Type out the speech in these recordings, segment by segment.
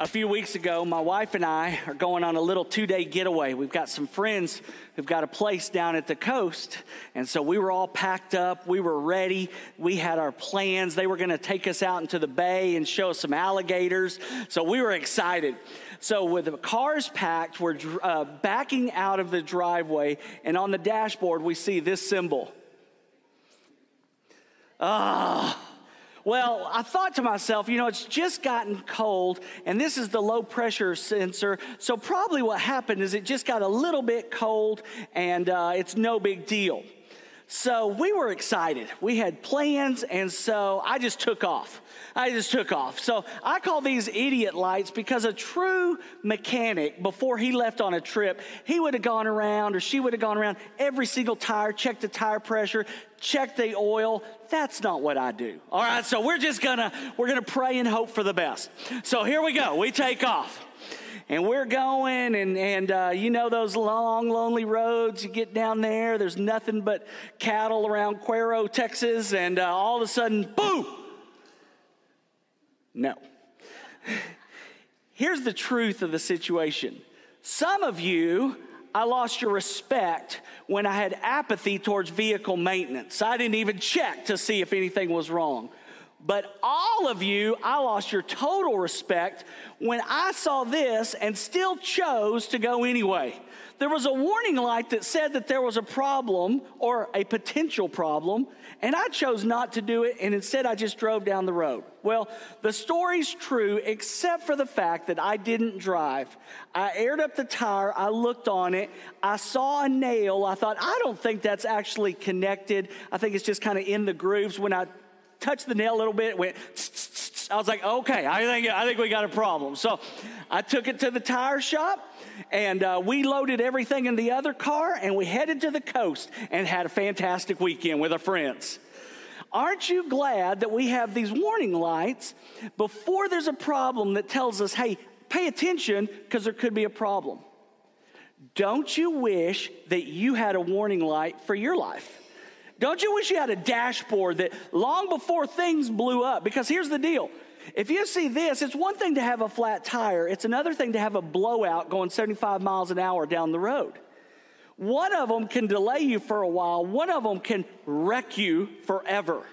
A few weeks ago, my wife and I are going on a little two day getaway. We've got some friends who've got a place down at the coast. And so we were all packed up. We were ready. We had our plans. They were going to take us out into the bay and show us some alligators. So we were excited. So with the cars packed, we're uh, backing out of the driveway. And on the dashboard, we see this symbol. Ah. Well, I thought to myself, you know, it's just gotten cold, and this is the low pressure sensor. So, probably what happened is it just got a little bit cold, and uh, it's no big deal. So, we were excited. We had plans, and so I just took off. I just took off. So I call these idiot lights because a true mechanic, before he left on a trip, he would have gone around or she would have gone around every single tire, checked the tire pressure, checked the oil. That's not what I do. All right, so we're just gonna we're gonna pray and hope for the best. So here we go. We take off and we're going and, and uh, you know those long lonely roads you get down there there's nothing but cattle around cuero texas and uh, all of a sudden boom no. Here's the truth of the situation. Some of you, I lost your respect when I had apathy towards vehicle maintenance. I didn't even check to see if anything was wrong. But all of you, I lost your total respect when I saw this and still chose to go anyway. There was a warning light that said that there was a problem or a potential problem, and I chose not to do it, and instead I just drove down the road. Well, the story's true except for the fact that I didn't drive. I aired up the tire, I looked on it, I saw a nail. I thought, I don't think that's actually connected. I think it's just kind of in the grooves. When I touched the nail a little bit, it went. I was like, okay, I think, I think we got a problem. So I took it to the tire shop and uh, we loaded everything in the other car and we headed to the coast and had a fantastic weekend with our friends. Aren't you glad that we have these warning lights before there's a problem that tells us, hey, pay attention because there could be a problem? Don't you wish that you had a warning light for your life? Don't you wish you had a dashboard that long before things blew up? Because here's the deal. If you see this, it's one thing to have a flat tire, it's another thing to have a blowout going 75 miles an hour down the road. One of them can delay you for a while, one of them can wreck you forever.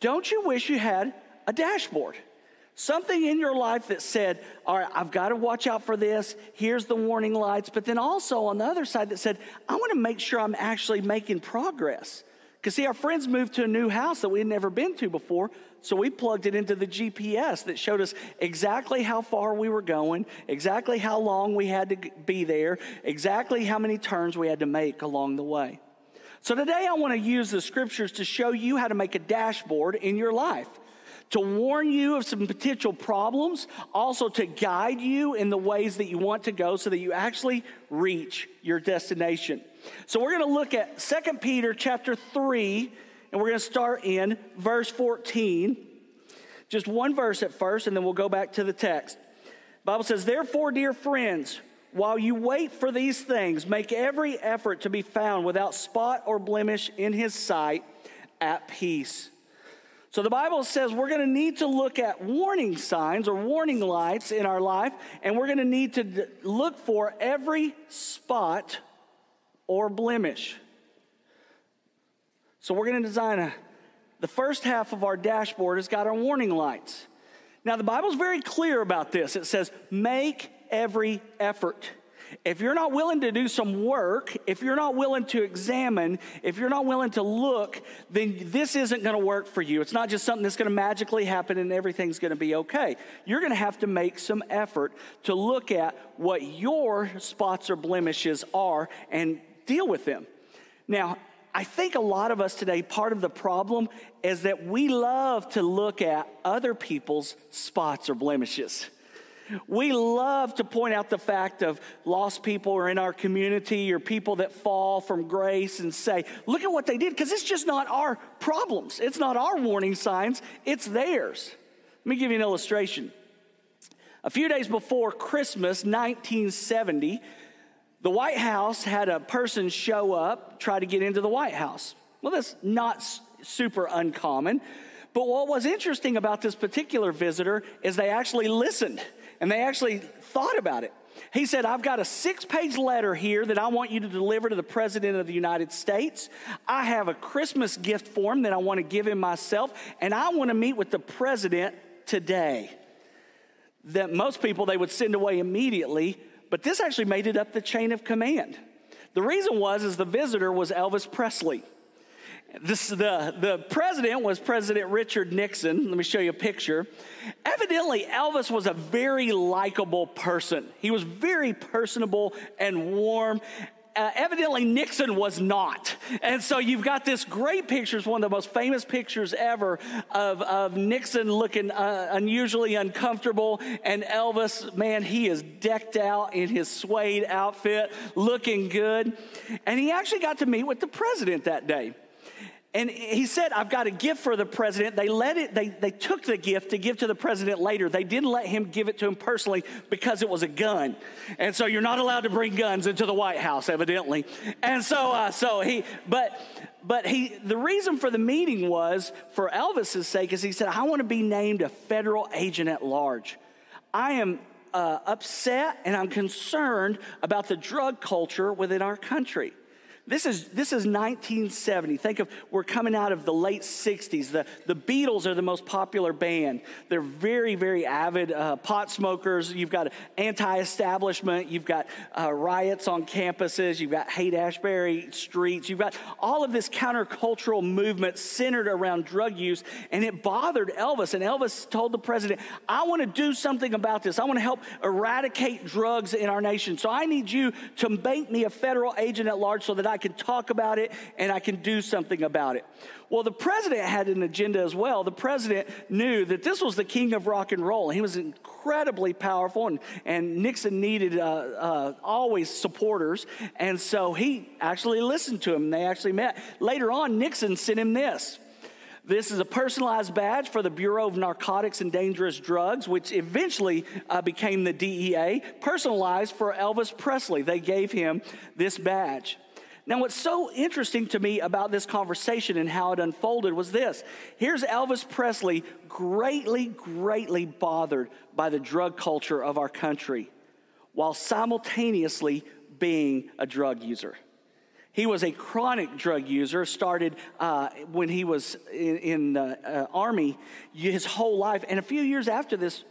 Don't you wish you had a dashboard? Something in your life that said, All right, I've got to watch out for this. Here's the warning lights. But then also on the other side that said, I want to make sure I'm actually making progress. Because, see, our friends moved to a new house that we had never been to before. So we plugged it into the GPS that showed us exactly how far we were going, exactly how long we had to be there, exactly how many turns we had to make along the way. So today I want to use the scriptures to show you how to make a dashboard in your life to warn you of some potential problems, also to guide you in the ways that you want to go so that you actually reach your destination. So we're going to look at 2 Peter chapter 3 and we're going to start in verse 14. Just one verse at first and then we'll go back to the text. Bible says, "Therefore, dear friends, while you wait for these things, make every effort to be found without spot or blemish in his sight at peace." So the Bible says we're going to need to look at warning signs or warning lights in our life, and we're going to need to look for every spot or blemish. So we're going to design a, the first half of our dashboard has got our warning lights. Now, the Bible's very clear about this. It says, make every effort. If you're not willing to do some work, if you're not willing to examine, if you're not willing to look, then this isn't going to work for you. It's not just something that's going to magically happen and everything's going to be okay. You're going to have to make some effort to look at what your spots or blemishes are and deal with them. Now, I think a lot of us today, part of the problem is that we love to look at other people's spots or blemishes. We love to point out the fact of lost people or in our community or people that fall from grace and say, look at what they did, because it's just not our problems. It's not our warning signs, it's theirs. Let me give you an illustration. A few days before Christmas, 1970, the White House had a person show up, try to get into the White House. Well, that's not super uncommon. But what was interesting about this particular visitor is they actually listened and they actually thought about it. He said, I've got a six page letter here that I want you to deliver to the President of the United States. I have a Christmas gift for him that I want to give him myself, and I want to meet with the President today. That most people they would send away immediately, but this actually made it up the chain of command. The reason was is the visitor was Elvis Presley. This, the, the president was President Richard Nixon. Let me show you a picture. Evidently, Elvis was a very likable person. He was very personable and warm. Uh, evidently, Nixon was not. And so you've got this great picture. It's one of the most famous pictures ever of, of Nixon looking uh, unusually uncomfortable. And Elvis, man, he is decked out in his suede outfit, looking good. And he actually got to meet with the president that day. And he said, I've got a gift for the president. They let it, they, they took the gift to give to the president later. They didn't let him give it to him personally because it was a gun. And so you're not allowed to bring guns into the White House, evidently. And so, uh, so he, but, but he, the reason for the meeting was for Elvis's sake, is he said, I want to be named a federal agent at large. I am uh, upset and I'm concerned about the drug culture within our country. This is, this is 1970. Think of, we're coming out of the late 60s. The, the Beatles are the most popular band. They're very, very avid uh, pot smokers. You've got anti establishment. You've got uh, riots on campuses. You've got Haight Ashbury streets. You've got all of this countercultural movement centered around drug use. And it bothered Elvis. And Elvis told the president, I want to do something about this. I want to help eradicate drugs in our nation. So I need you to make me a federal agent at large so that I I can talk about it and I can do something about it. Well, the president had an agenda as well. The president knew that this was the king of rock and roll. He was incredibly powerful, and, and Nixon needed uh, uh, always supporters. And so he actually listened to him. And they actually met. Later on, Nixon sent him this. This is a personalized badge for the Bureau of Narcotics and Dangerous Drugs, which eventually uh, became the DEA, personalized for Elvis Presley. They gave him this badge. Now, what's so interesting to me about this conversation and how it unfolded was this. Here's Elvis Presley, greatly, greatly bothered by the drug culture of our country, while simultaneously being a drug user. He was a chronic drug user, started uh, when he was in, in the uh, Army his whole life. And a few years after this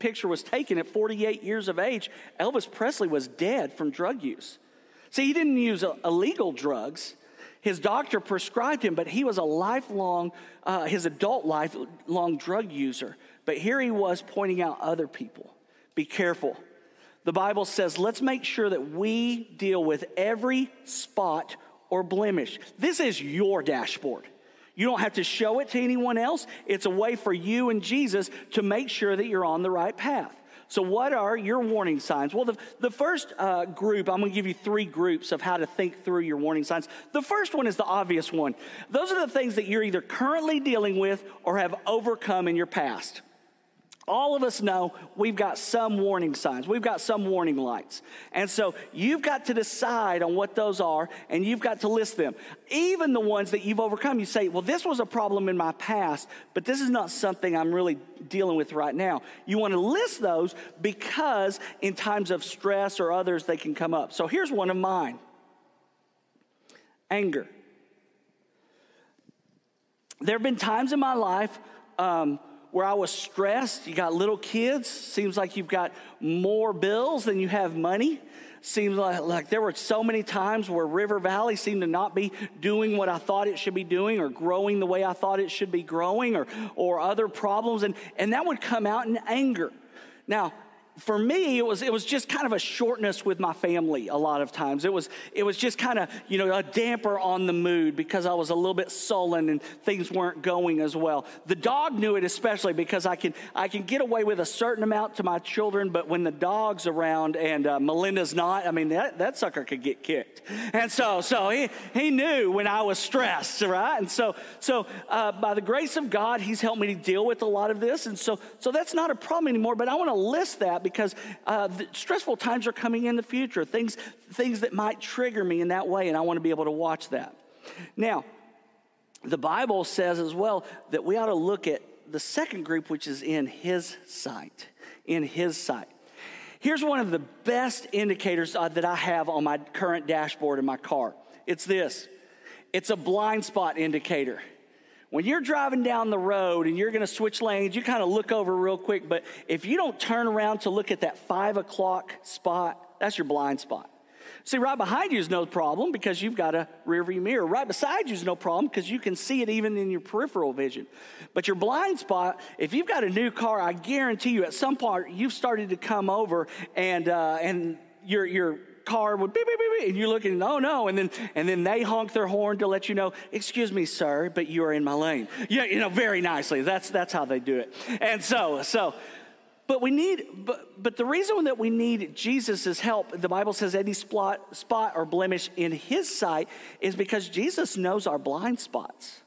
picture was taken, at 48 years of age, Elvis Presley was dead from drug use. See, he didn't use illegal drugs. His doctor prescribed him, but he was a lifelong, uh, his adult lifelong drug user. But here he was pointing out other people. Be careful. The Bible says, let's make sure that we deal with every spot or blemish. This is your dashboard. You don't have to show it to anyone else. It's a way for you and Jesus to make sure that you're on the right path. So, what are your warning signs? Well, the, the first uh, group, I'm going to give you three groups of how to think through your warning signs. The first one is the obvious one. Those are the things that you're either currently dealing with or have overcome in your past. All of us know we've got some warning signs. We've got some warning lights. And so you've got to decide on what those are and you've got to list them. Even the ones that you've overcome, you say, well, this was a problem in my past, but this is not something I'm really dealing with right now. You want to list those because in times of stress or others, they can come up. So here's one of mine anger. There have been times in my life, um, where I was stressed. You got little kids. Seems like you've got more bills than you have money. Seems like, like there were so many times where River Valley seemed to not be doing what I thought it should be doing or growing the way I thought it should be growing or, or other problems. And, and that would come out in anger. Now, for me, it was it was just kind of a shortness with my family. A lot of times, it was it was just kind of you know a damper on the mood because I was a little bit sullen and things weren't going as well. The dog knew it especially because I can I can get away with a certain amount to my children, but when the dog's around and uh, Melinda's not, I mean that that sucker could get kicked. And so so he he knew when I was stressed, right? And so so uh, by the grace of God, he's helped me to deal with a lot of this, and so so that's not a problem anymore. But I want to list that because uh, stressful times are coming in the future, things, things that might trigger me in that way, and I want to be able to watch that. Now, the Bible says as well that we ought to look at the second group, which is in His sight. In His sight. Here's one of the best indicators uh, that I have on my current dashboard in my car it's this it's a blind spot indicator. When you're driving down the road and you're going to switch lanes, you kind of look over real quick. But if you don't turn around to look at that five o'clock spot, that's your blind spot. See, right behind you is no problem because you've got a rear view mirror. Right beside you is no problem because you can see it even in your peripheral vision. But your blind spot, if you've got a new car, I guarantee you at some point you've started to come over and, uh, and your, your car would beep, beep, beep, beep, and you're looking, oh no, and then and then they honk their horn to let you know, excuse me, sir, but you are in my lane. Yeah, you know, very nicely. That's that's how they do it. And so, so but we need, but, but the reason that we need Jesus' help, the Bible says any spot, spot or blemish in his sight, is because Jesus knows our blind spots.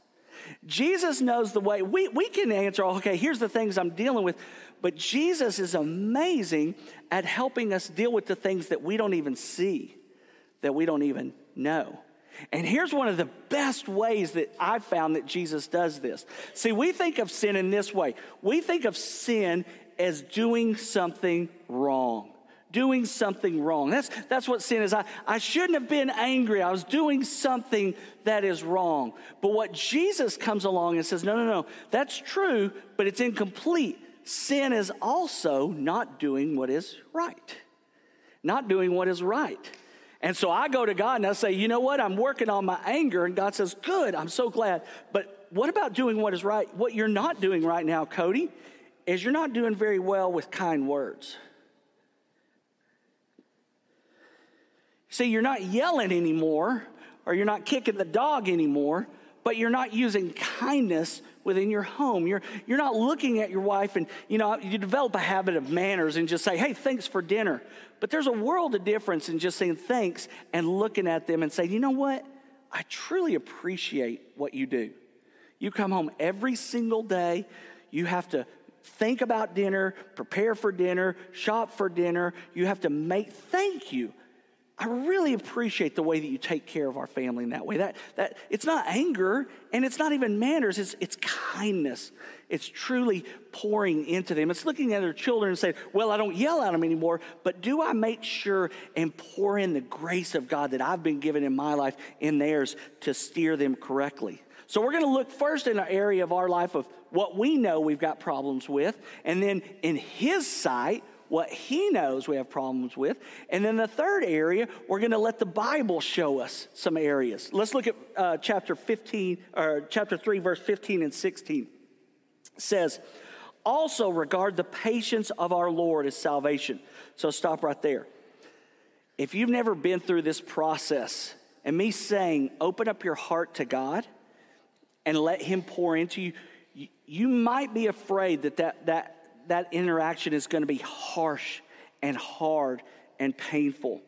Jesus knows the way. We, we can answer, okay, here's the things I'm dealing with. But Jesus is amazing at helping us deal with the things that we don't even see, that we don't even know. And here's one of the best ways that I've found that Jesus does this. See, we think of sin in this way we think of sin as doing something wrong. Doing something wrong. That's, that's what sin is. I, I shouldn't have been angry. I was doing something that is wrong. But what Jesus comes along and says, no, no, no, that's true, but it's incomplete sin is also not doing what is right. Not doing what is right. And so I go to God and I say, you know what? I'm working on my anger. And God says, good, I'm so glad. But what about doing what is right? What you're not doing right now, Cody, is you're not doing very well with kind words. See, you're not yelling anymore, or you're not kicking the dog anymore, but you're not using kindness within your home. You're, you're not looking at your wife and, you know, you develop a habit of manners and just say, hey, thanks for dinner. But there's a world of difference in just saying thanks and looking at them and saying, you know what? I truly appreciate what you do. You come home every single day. You have to think about dinner, prepare for dinner, shop for dinner. You have to make, thank you. I really appreciate the way that you take care of our family in that way. That, that it's not anger and it's not even manners, it's, it's kindness. It's truly pouring into them. It's looking at their children and saying, Well, I don't yell at them anymore, but do I make sure and pour in the grace of God that I've been given in my life in theirs to steer them correctly? So we're going to look first in an area of our life of what we know we've got problems with, and then in His sight, what he knows we have problems with. And then the third area, we're going to let the Bible show us some areas. Let's look at uh, chapter 15 or chapter 3 verse 15 and 16. It says, "Also regard the patience of our Lord as salvation." So stop right there. If you've never been through this process and me saying, "Open up your heart to God and let him pour into you," you might be afraid that that, that that interaction is going to be harsh and hard and painful.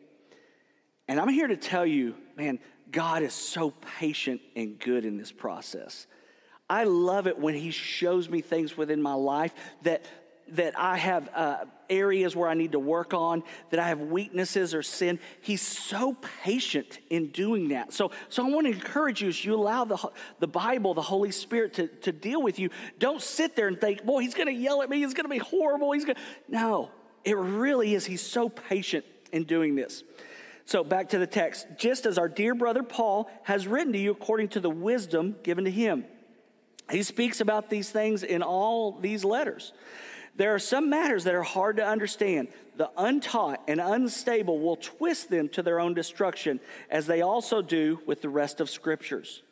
And I'm here to tell you, man, God is so patient and good in this process. I love it when He shows me things within my life that that I have uh, areas where I need to work on, that I have weaknesses or sin. He's so patient in doing that. So, so I want to encourage you as you allow the, the Bible, the Holy Spirit to, to deal with you. Don't sit there and think, boy, he's going to yell at me. He's going to be horrible. He's going to. No, it really is. He's so patient in doing this. So back to the text. Just as our dear brother Paul has written to you according to the wisdom given to him. He speaks about these things in all these letters. There are some matters that are hard to understand. The untaught and unstable will twist them to their own destruction, as they also do with the rest of scriptures.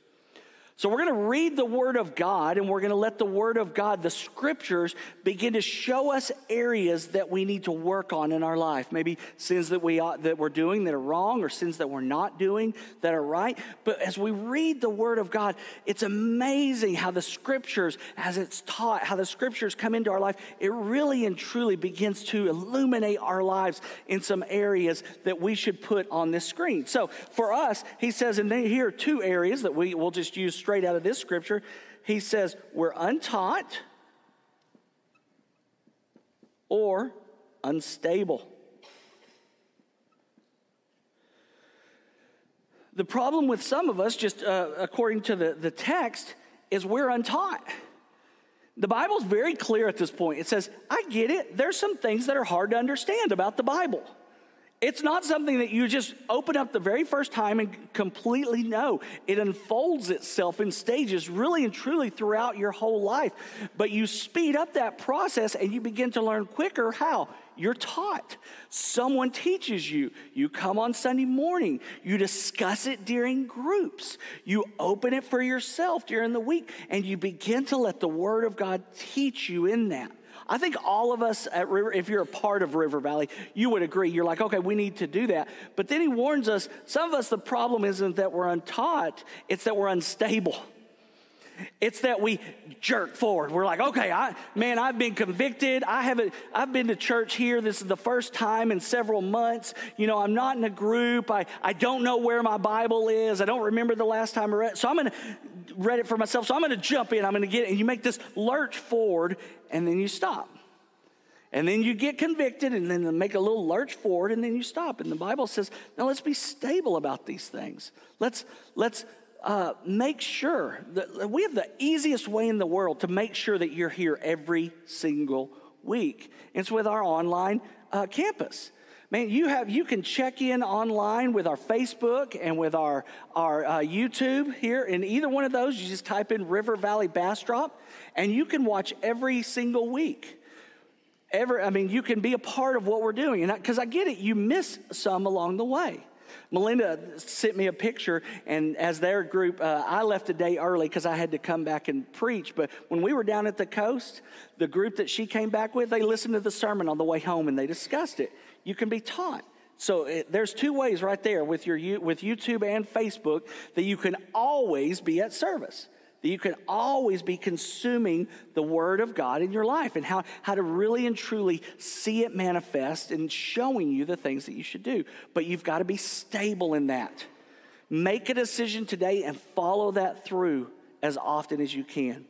So we're going to read the Word of God and we're going to let the Word of God, the Scriptures, begin to show us areas that we need to work on in our life. Maybe sins that, we, that we're doing that are wrong or sins that we're not doing that are right. But as we read the Word of God, it's amazing how the Scriptures, as it's taught, how the Scriptures come into our life, it really and truly begins to illuminate our lives in some areas that we should put on this screen. So for us, he says, and here are two areas that we will just use straight out of this scripture. He says, We're untaught or unstable. The problem with some of us, just uh, according to the, the text, is we're untaught. The Bible's very clear at this point. It says, I get it. There's some things that are hard to understand about the Bible. It's not something that you just open up the very first time and completely know. It unfolds itself in stages, really and truly, throughout your whole life. But you speed up that process and you begin to learn quicker. How? You're taught. Someone teaches you. You come on Sunday morning. You discuss it during groups. You open it for yourself during the week, and you begin to let the Word of God teach you in that. I think all of us at River, if you're a part of River Valley, you would agree. You're like, okay, we need to do that. But then he warns us some of us, the problem isn't that we're untaught, it's that we're unstable. It's that we jerk forward. We're like, okay, I, man, I've been convicted. I haven't, I've been to church here. This is the first time in several months. You know, I'm not in a group. I, I don't know where my Bible is. I don't remember the last time I read. So I'm to read it for myself. So I'm going to jump in. I'm going to get it. And you make this lurch forward and then you stop. And then you get convicted and then make a little lurch forward and then you stop. And the Bible says, now let's be stable about these things. Let's, let's uh, make sure that we have the easiest way in the world to make sure that you're here every single week. It's with our online uh, campus. Man, you have you can check in online with our Facebook and with our our uh, YouTube here. In either one of those, you just type in River Valley Bass Bastrop, and you can watch every single week. Ever, I mean, you can be a part of what we're doing, and because I, I get it, you miss some along the way. Melinda sent me a picture, and as their group, uh, I left a day early because I had to come back and preach. But when we were down at the coast, the group that she came back with, they listened to the sermon on the way home and they discussed it. You can be taught. So it, there's two ways right there with your with YouTube and Facebook that you can always be at service that you can always be consuming the Word of God in your life and how, how to really and truly see it manifest and showing you the things that you should do. But you've got to be stable in that. Make a decision today and follow that through as often as you can.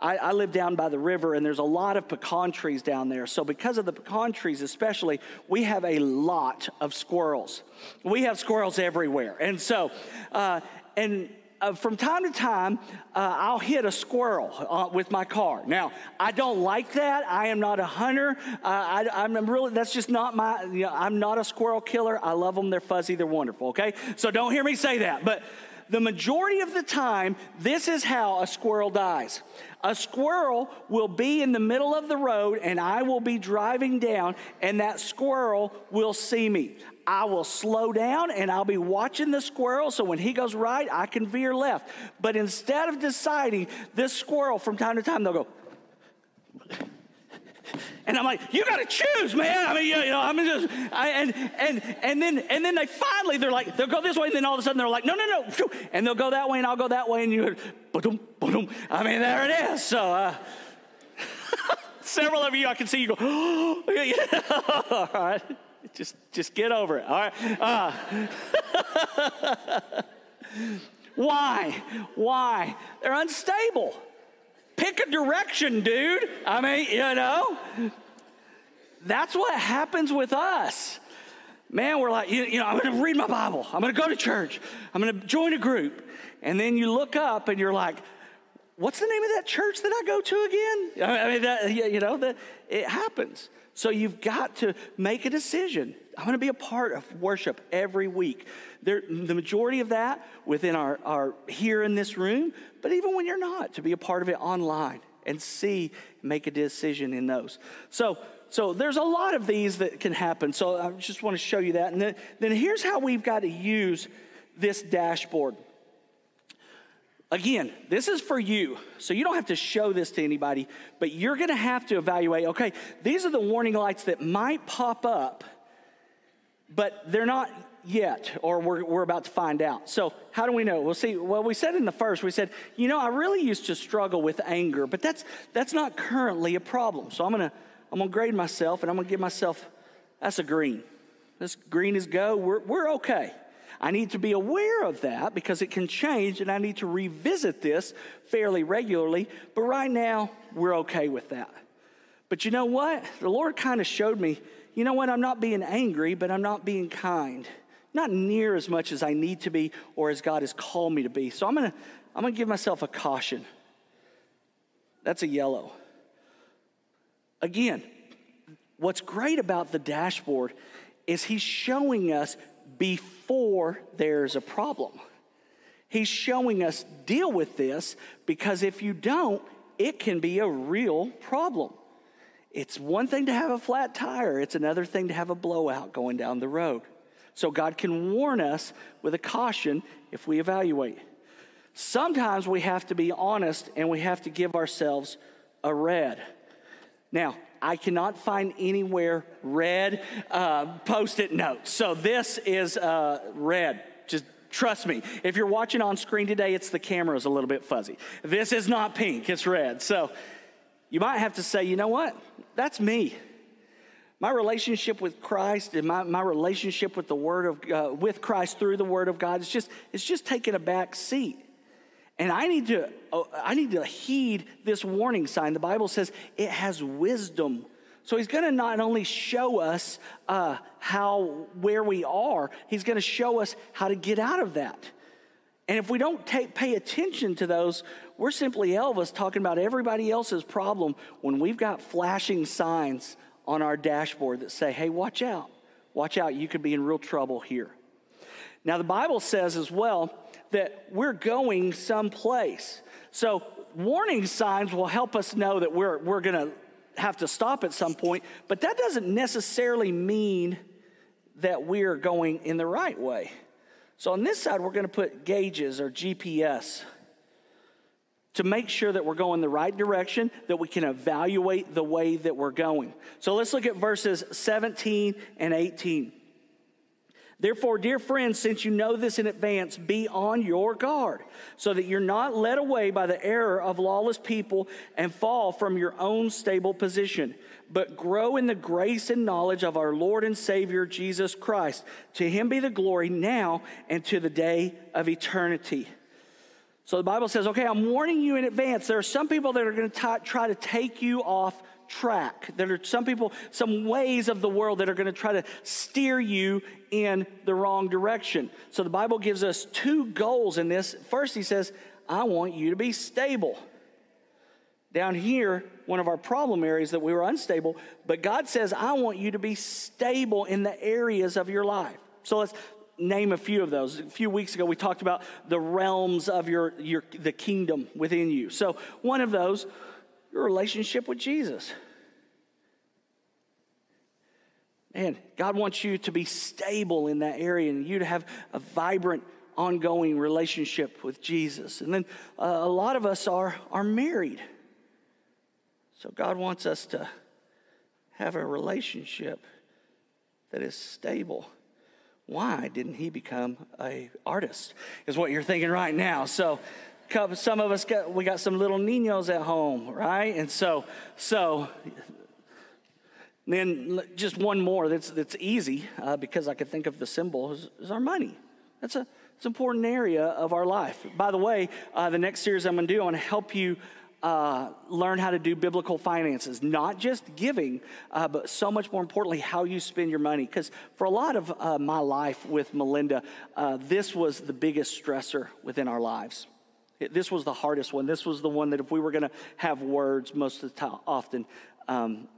I, I, live down by the river, and there's a lot of pecan trees down there. So, because of the pecan trees, especially, we have a lot of squirrels. We have squirrels everywhere, and so, uh, and uh, from time to time, uh, I'll hit a squirrel uh, with my car. Now, I don't like that. I am not a hunter. Uh, I, am really, that's just not my, you know, I'm not a squirrel killer. I love them. They're fuzzy. They're wonderful. Okay. So don't hear me say that. But the majority of the time, this is how a squirrel dies. A squirrel will be in the middle of the road and I will be driving down and that squirrel will see me. I will slow down and I'll be watching the squirrel so when he goes right, I can veer left. But instead of deciding this squirrel from time to time, they'll go, and I'm like, you got to choose, man. I mean, you, know, I'm just, I, and and and then and then they finally they're like, they'll go this way, and then all of a sudden they're like, no, no, no, and they'll go that way, and I'll go that way, and you, boom, boom. I mean, there it is. So. Uh, several of you, I can see you go, oh, all right. Just, just get over it. All right. Uh, why? Why? They're unstable. Pick a direction, dude. I mean, you know, that's what happens with us. Man, we're like, you, you know, I'm going to read my Bible. I'm going to go to church. I'm going to join a group. And then you look up and you're like, what's the name of that church that I go to again? I mean, that, you know, that it happens. So you've got to make a decision. I'm going to be a part of worship every week. There, the majority of that within our, our here in this room, but even when you're not, to be a part of it online and see, make a decision in those. So, so there's a lot of these that can happen. So I just want to show you that. And then, then here's how we've got to use this dashboard. Again, this is for you. So you don't have to show this to anybody, but you're to have to evaluate okay, these are the warning lights that might pop up, but they're not yet, or we're, we're about to find out. So, how do we know? We'll see. Well, we said in the first, we said, you know, I really used to struggle with anger, but that's, that's not currently a problem. So, I'm to I'm gonna grade myself and I'm to give myself, that's a green. This green is go. We're, we're okay. I need to be aware of that because it can change and I need to revisit this fairly regularly. But right now, we're okay with that. But you know what? The Lord kind of showed me, you know what? I'm not being angry, but I'm not being kind. Not near as much as I need to be or as God has called me to be. So I'm going to I'm going to give myself a caution. That's a yellow. Again, what's great about the dashboard is he's showing us before there's a problem. He's showing us deal with this because if you don't, it can be a real problem. It's one thing to have a flat tire, it's another thing to have a blowout going down the road. So God can warn us with a caution if we evaluate. Sometimes we have to be honest and we have to give ourselves a red. Now, I cannot find anywhere red uh, post it notes. So this is uh, red. Just trust me. If you're watching on screen today, it's the camera is a little bit fuzzy. This is not pink, it's red. So you might have to say, you know what? That's me. My relationship with Christ and my, my relationship with the Word of uh, with Christ through the Word of God is just it's just taking a back seat. And I need to, oh, I need to heed this warning sign. The Bible says it has wisdom. So he's going to not only show us uh, how where we are, he's going to show us how to get out of that. And if we don't take, pay attention to those, we're simply Elvis talking about everybody else's problem when we've got flashing signs on our dashboard that say, hey, watch out. Watch out, you could be in real trouble here. Now, the Bible says as well that we're going someplace. So, warning signs will help us know that we're, we're going to have to stop at some point, but that doesn't necessarily mean that we're going in the right way. So, on this side, we're going to put gauges or GPS to make sure that we're going the right direction, that we can evaluate the way that we're going. So, let's look at verses 17 and 18. Therefore, dear friends, since you know this in advance, be on your guard, so that you're not led away by the error of lawless people and fall from your own stable position, but grow in the grace and knowledge of our Lord and Savior Jesus Christ. To him be the glory now and to the day of eternity. So the Bible says, okay, I'm warning you in advance. There are some people that are going to try to take you off track. There are some people, some ways of the world that are going to try to steer you in the wrong direction. So the Bible gives us two goals in this. First, he says, I want you to be stable. Down here, one of our problem areas that we were unstable, but God says, I want you to be stable in the areas of your life. So let's name a few of those. A few weeks ago, we talked about the realms of your, your the kingdom within you. So one of those your relationship with Jesus. Man, God wants you to be stable in that area and you to have a vibrant, ongoing relationship with Jesus. And then uh, a lot of us are, are married. So God wants us to have a relationship that is stable. Why didn't he become a artist? Is what you're thinking right now. So some of us got we got some little niños at home, right? And so so then just one more that's that's easy uh, because I could think of the symbol is, is our money. That's a it's an important area of our life. By the way, uh, the next series I'm going to do, I want to help you uh, learn how to do biblical finances, not just giving, uh, but so much more importantly, how you spend your money. Because for a lot of uh, my life with Melinda, uh, this was the biggest stressor within our lives. This was the hardest one. This was the one that if we were going to have words most of the time, often, um,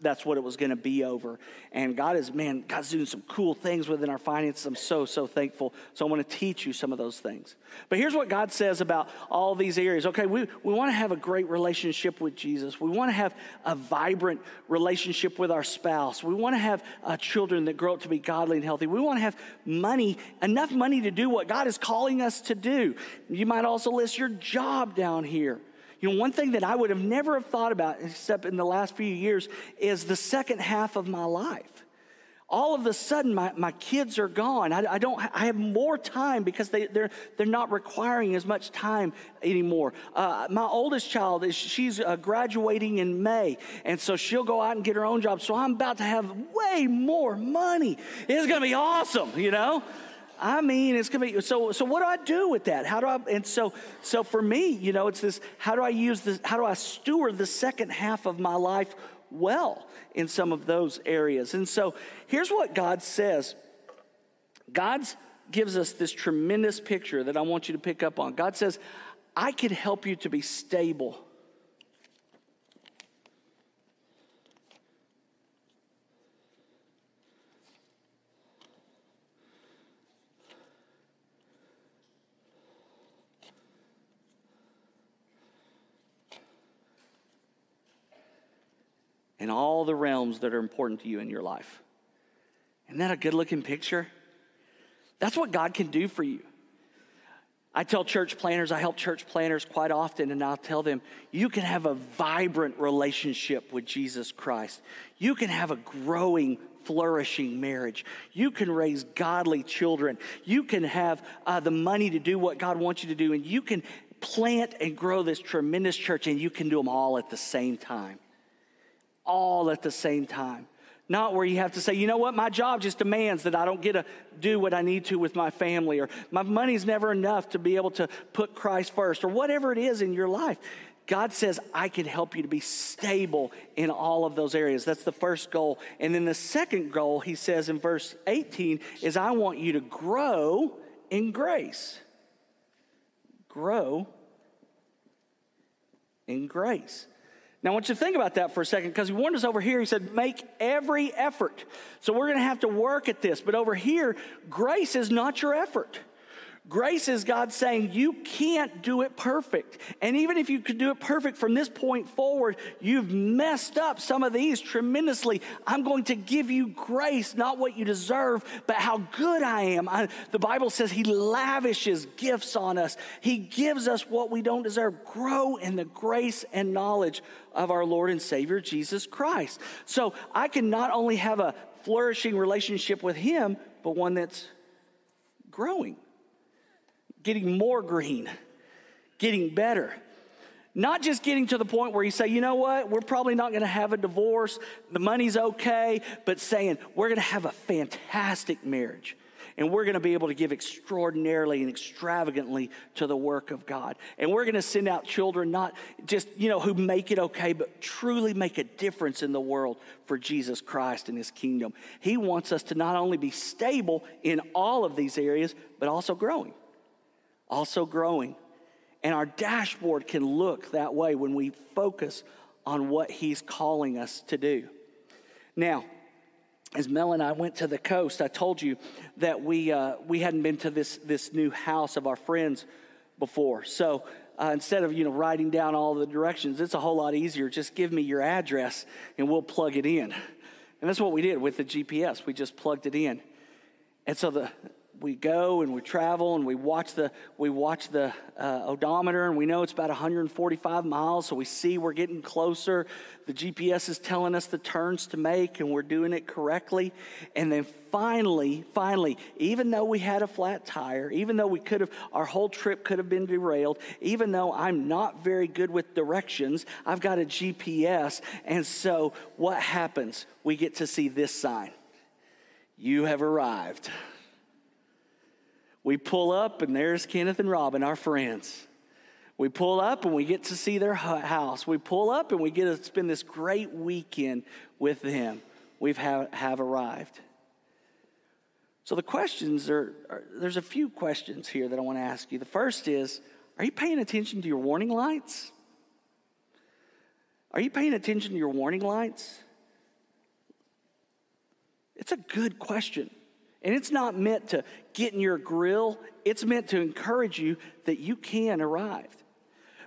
that's what it was going to be over. And God is, man, God's doing some cool things within our finances. I'm so, so thankful. So I want to teach you some of those things. But here's what God says about all these areas. Okay, we, we want to have a great relationship with Jesus. We want to have a vibrant relationship with our spouse. We want to have uh, children that grow up to be godly and healthy. We want to have money, enough money to do what God is calling us to do. You might also list your job down here. You know, one thing that I would have never have thought about, except in the last few years, is the second half of my life. All of a sudden, my, my kids are gone. I, I don't. I have more time because they, they're they're not requiring as much time anymore. Uh, my oldest child is she's uh, graduating in May, and so she'll go out and get her own job. So I'm about to have way more money. It's going to be awesome, you know. I mean, it's gonna be so. So what do I do with that? How do I? And so, so for me, you know, it's this. How do I use this? How do I steward the second half of my life well in some of those areas? And so, here's what God says. God's gives us this tremendous picture that I want you to pick up on. God says, "I can help you to be stable." In all the realms that are important to you in your life. Isn't that a good looking picture? That's what God can do for you. I tell church planners, I help church planners quite often, and I'll tell them, you can have a vibrant relationship with Jesus Christ. You can have a growing, flourishing marriage. You can raise godly children. You can have uh, the money to do what God wants you to do, and you can plant and grow this tremendous church, and you can do them all at the same time all at the same time. Not where you have to say, you know what, my job just demands that I don't get to do what I need to with my family, or my money's never enough to be able to put Christ first, or whatever it is in your life. God says, I can help you to be stable in all of those areas. That's the first goal. And then the second goal, he says in verse 18, is I want you to grow in grace. Grow in grace. Now, I want you to think about that for a second because he warned us over here. He said, make every effort. So we're going to have to work at this. But over here, grace is not your effort. Grace is God saying you can't do it perfect. And even if you could do it perfect from this point forward, you've messed up some of these tremendously. I'm going to give you grace, not what you deserve, but how good I am. I, the Bible says He lavishes gifts on us, He gives us what we don't deserve. Grow in the grace and knowledge of our Lord and Savior, Jesus Christ. So I can not only have a flourishing relationship with Him, but one that's growing getting more green, getting better. Not just getting to the point where you say, you know what, we're probably not going to have a divorce, the money's okay, but saying, we're going to have a fantastic marriage and we're going to be able to give extraordinarily and extravagantly to the work of God. And we're going to send out children not just, you know, who make it okay, but truly make a difference in the world for Jesus Christ and his kingdom. He wants us to not only be stable in all of these areas, but also growing also growing. And our dashboard can look that way when we focus on what He's calling us to do. Now, as Mel and I went to the coast, I told you that we, uh, we hadn't been to this, this new house of our friends before. So uh, instead of you know writing down all the directions, it's a whole lot easier. Just give me your address and we'll plug it in. And that's what we did with the GPS. We just plugged it in. And so the, we go and we travel and we watch the we watch the uh, odometer and we know it's about 145 miles. So we see we're getting closer. The gps is telling us the turns to make and we're doing it correctly. And then finally finally even though we had a flat tire even though we could have our whole trip could have been derailed even though i'm not very good with directions i've got a gps and so what happens? We get to see this sign. You have arrived we pull up, and there's Kenneth and Robin, our friends. We pull up and we get to see their house. We pull up and we get to spend this great weekend with them. We've have, have arrived. So the questions are, are, there's a few questions here that I want to ask you. The first is, are you paying attention to your warning lights? Are you paying attention to your warning lights? It's a good question. And it's not meant to get in your grill, it's meant to encourage you that you can arrive.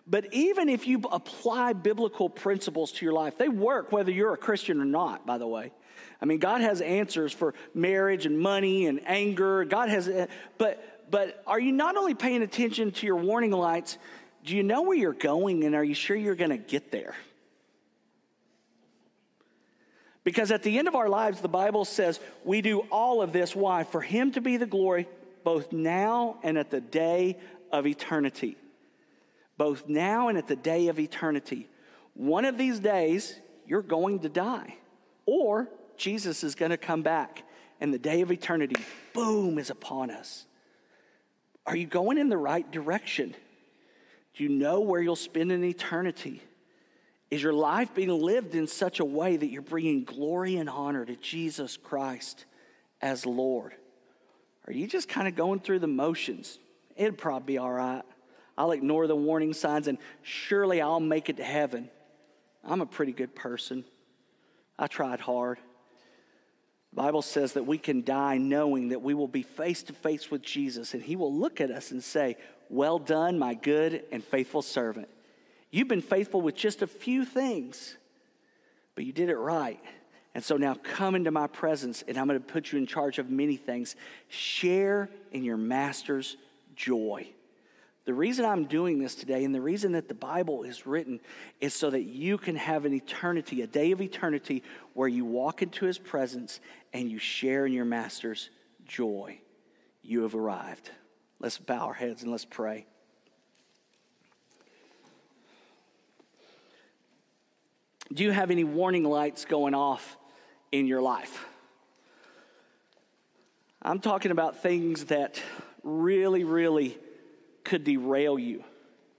But even if you apply biblical principles to your life, they work whether you're a Christian or not, by the way. I mean, God has answers for marriage and money and anger. God has, but, but are you not only paying attention to your warning lights, do you know where you're going and are you sure you're going to get there? Because at the end of our lives, the Bible says we do all of this. Why? For Him to be the glory both now and at the day of eternity. Both now and at the day of eternity. One of these days, you're going to die, or Jesus is going to come back, and the day of eternity, boom, is upon us. Are you going in the right direction? Do you know where you'll spend an eternity? Is your life being lived in such a way that you're bringing glory and honor to Jesus Christ as Lord? Are you just kind of going through the motions? It'd probably be all right. I'll ignore the warning signs and surely I'll make it to heaven. I'm a pretty good person. I tried hard. The Bible says that we can die knowing that we will be face to face with Jesus and he will look at us and say, Well done, my good and faithful servant. You've been faithful with just a few things, but you did it right. And so now come into my presence, and I'm going to put you in charge of many things. Share in your master's joy. The reason I'm doing this today and the reason that the Bible is written is so that you can have an eternity, a day of eternity, where you walk into his presence and you share in your master's joy. You have arrived. Let's bow our heads and let's pray. Do you have any warning lights going off in your life? I'm talking about things that really, really could derail you.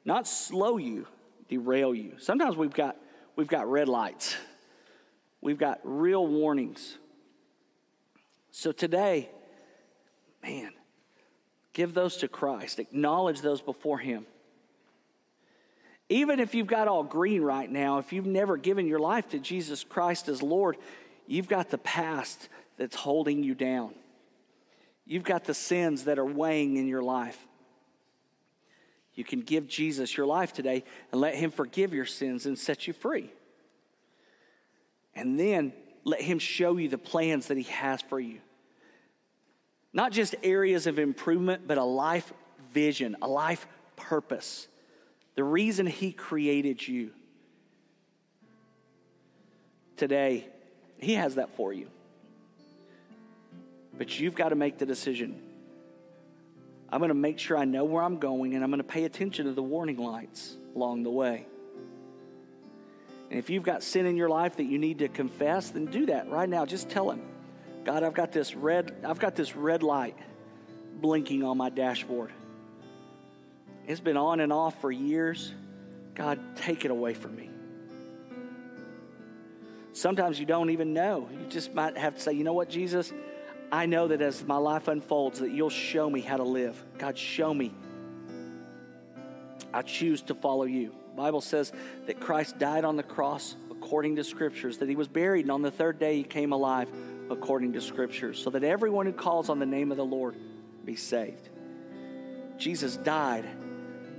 Not slow you, derail you. Sometimes we've got, we've got red lights, we've got real warnings. So today, man, give those to Christ, acknowledge those before Him. Even if you've got all green right now, if you've never given your life to Jesus Christ as Lord, you've got the past that's holding you down. You've got the sins that are weighing in your life. You can give Jesus your life today and let Him forgive your sins and set you free. And then let Him show you the plans that He has for you. Not just areas of improvement, but a life vision, a life purpose the reason He created you. Today, He has that for you. But you've got to make the decision. I'm going to make sure I know where I'm going and I'm going to pay attention to the warning lights along the way. And if you've got sin in your life that you need to confess, then do that right now. Just tell him, God, I've got this red, I've got this red light blinking on my dashboard. It's been on and off for years. God, take it away from me. Sometimes you don't even know. You just might have to say, you know what, Jesus? I know that as my life unfolds, that you'll show me how to live. God, show me. I choose to follow you. The Bible says that Christ died on the cross according to scriptures, that he was buried, and on the third day he came alive according to scriptures, so that everyone who calls on the name of the Lord be saved. Jesus died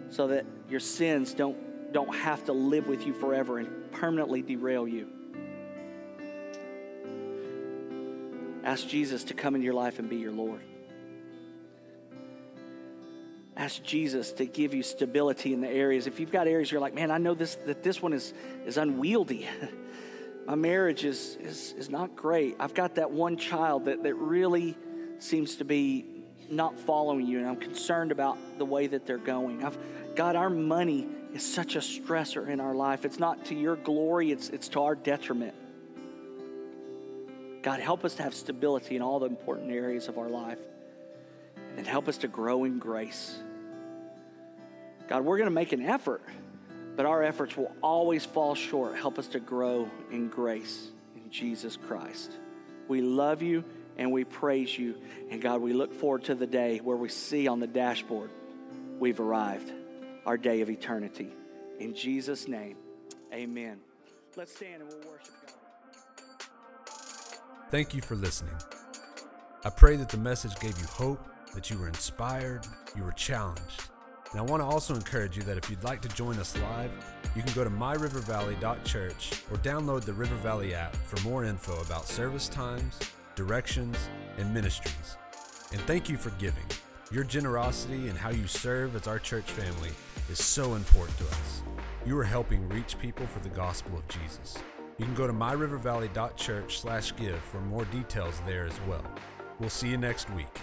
so that your sins don't, don't have to live with you forever and permanently derail you. Ask Jesus to come into your life and be your Lord. Ask Jesus to give you stability in the areas. If you've got areas you're like, man, I know this that this one is, is unwieldy. My marriage is, is, is not great. I've got that one child that, that really seems to be not following you, and I'm concerned about the way that they're going. I've, God, our money is such a stressor in our life. It's not to your glory, it's, it's to our detriment. God, help us to have stability in all the important areas of our life. And help us to grow in grace. God, we're going to make an effort, but our efforts will always fall short. Help us to grow in grace in Jesus Christ. We love you and we praise you. And God, we look forward to the day where we see on the dashboard we've arrived, our day of eternity. In Jesus' name, amen. Let's stand and we'll worship God. Thank you for listening. I pray that the message gave you hope, that you were inspired, you were challenged. And I want to also encourage you that if you'd like to join us live, you can go to myrivervalley.church or download the River Valley app for more info about service times, directions, and ministries. And thank you for giving. Your generosity and how you serve as our church family is so important to us. You are helping reach people for the gospel of Jesus. You can go to myrivervalley.church/give for more details there as well. We'll see you next week.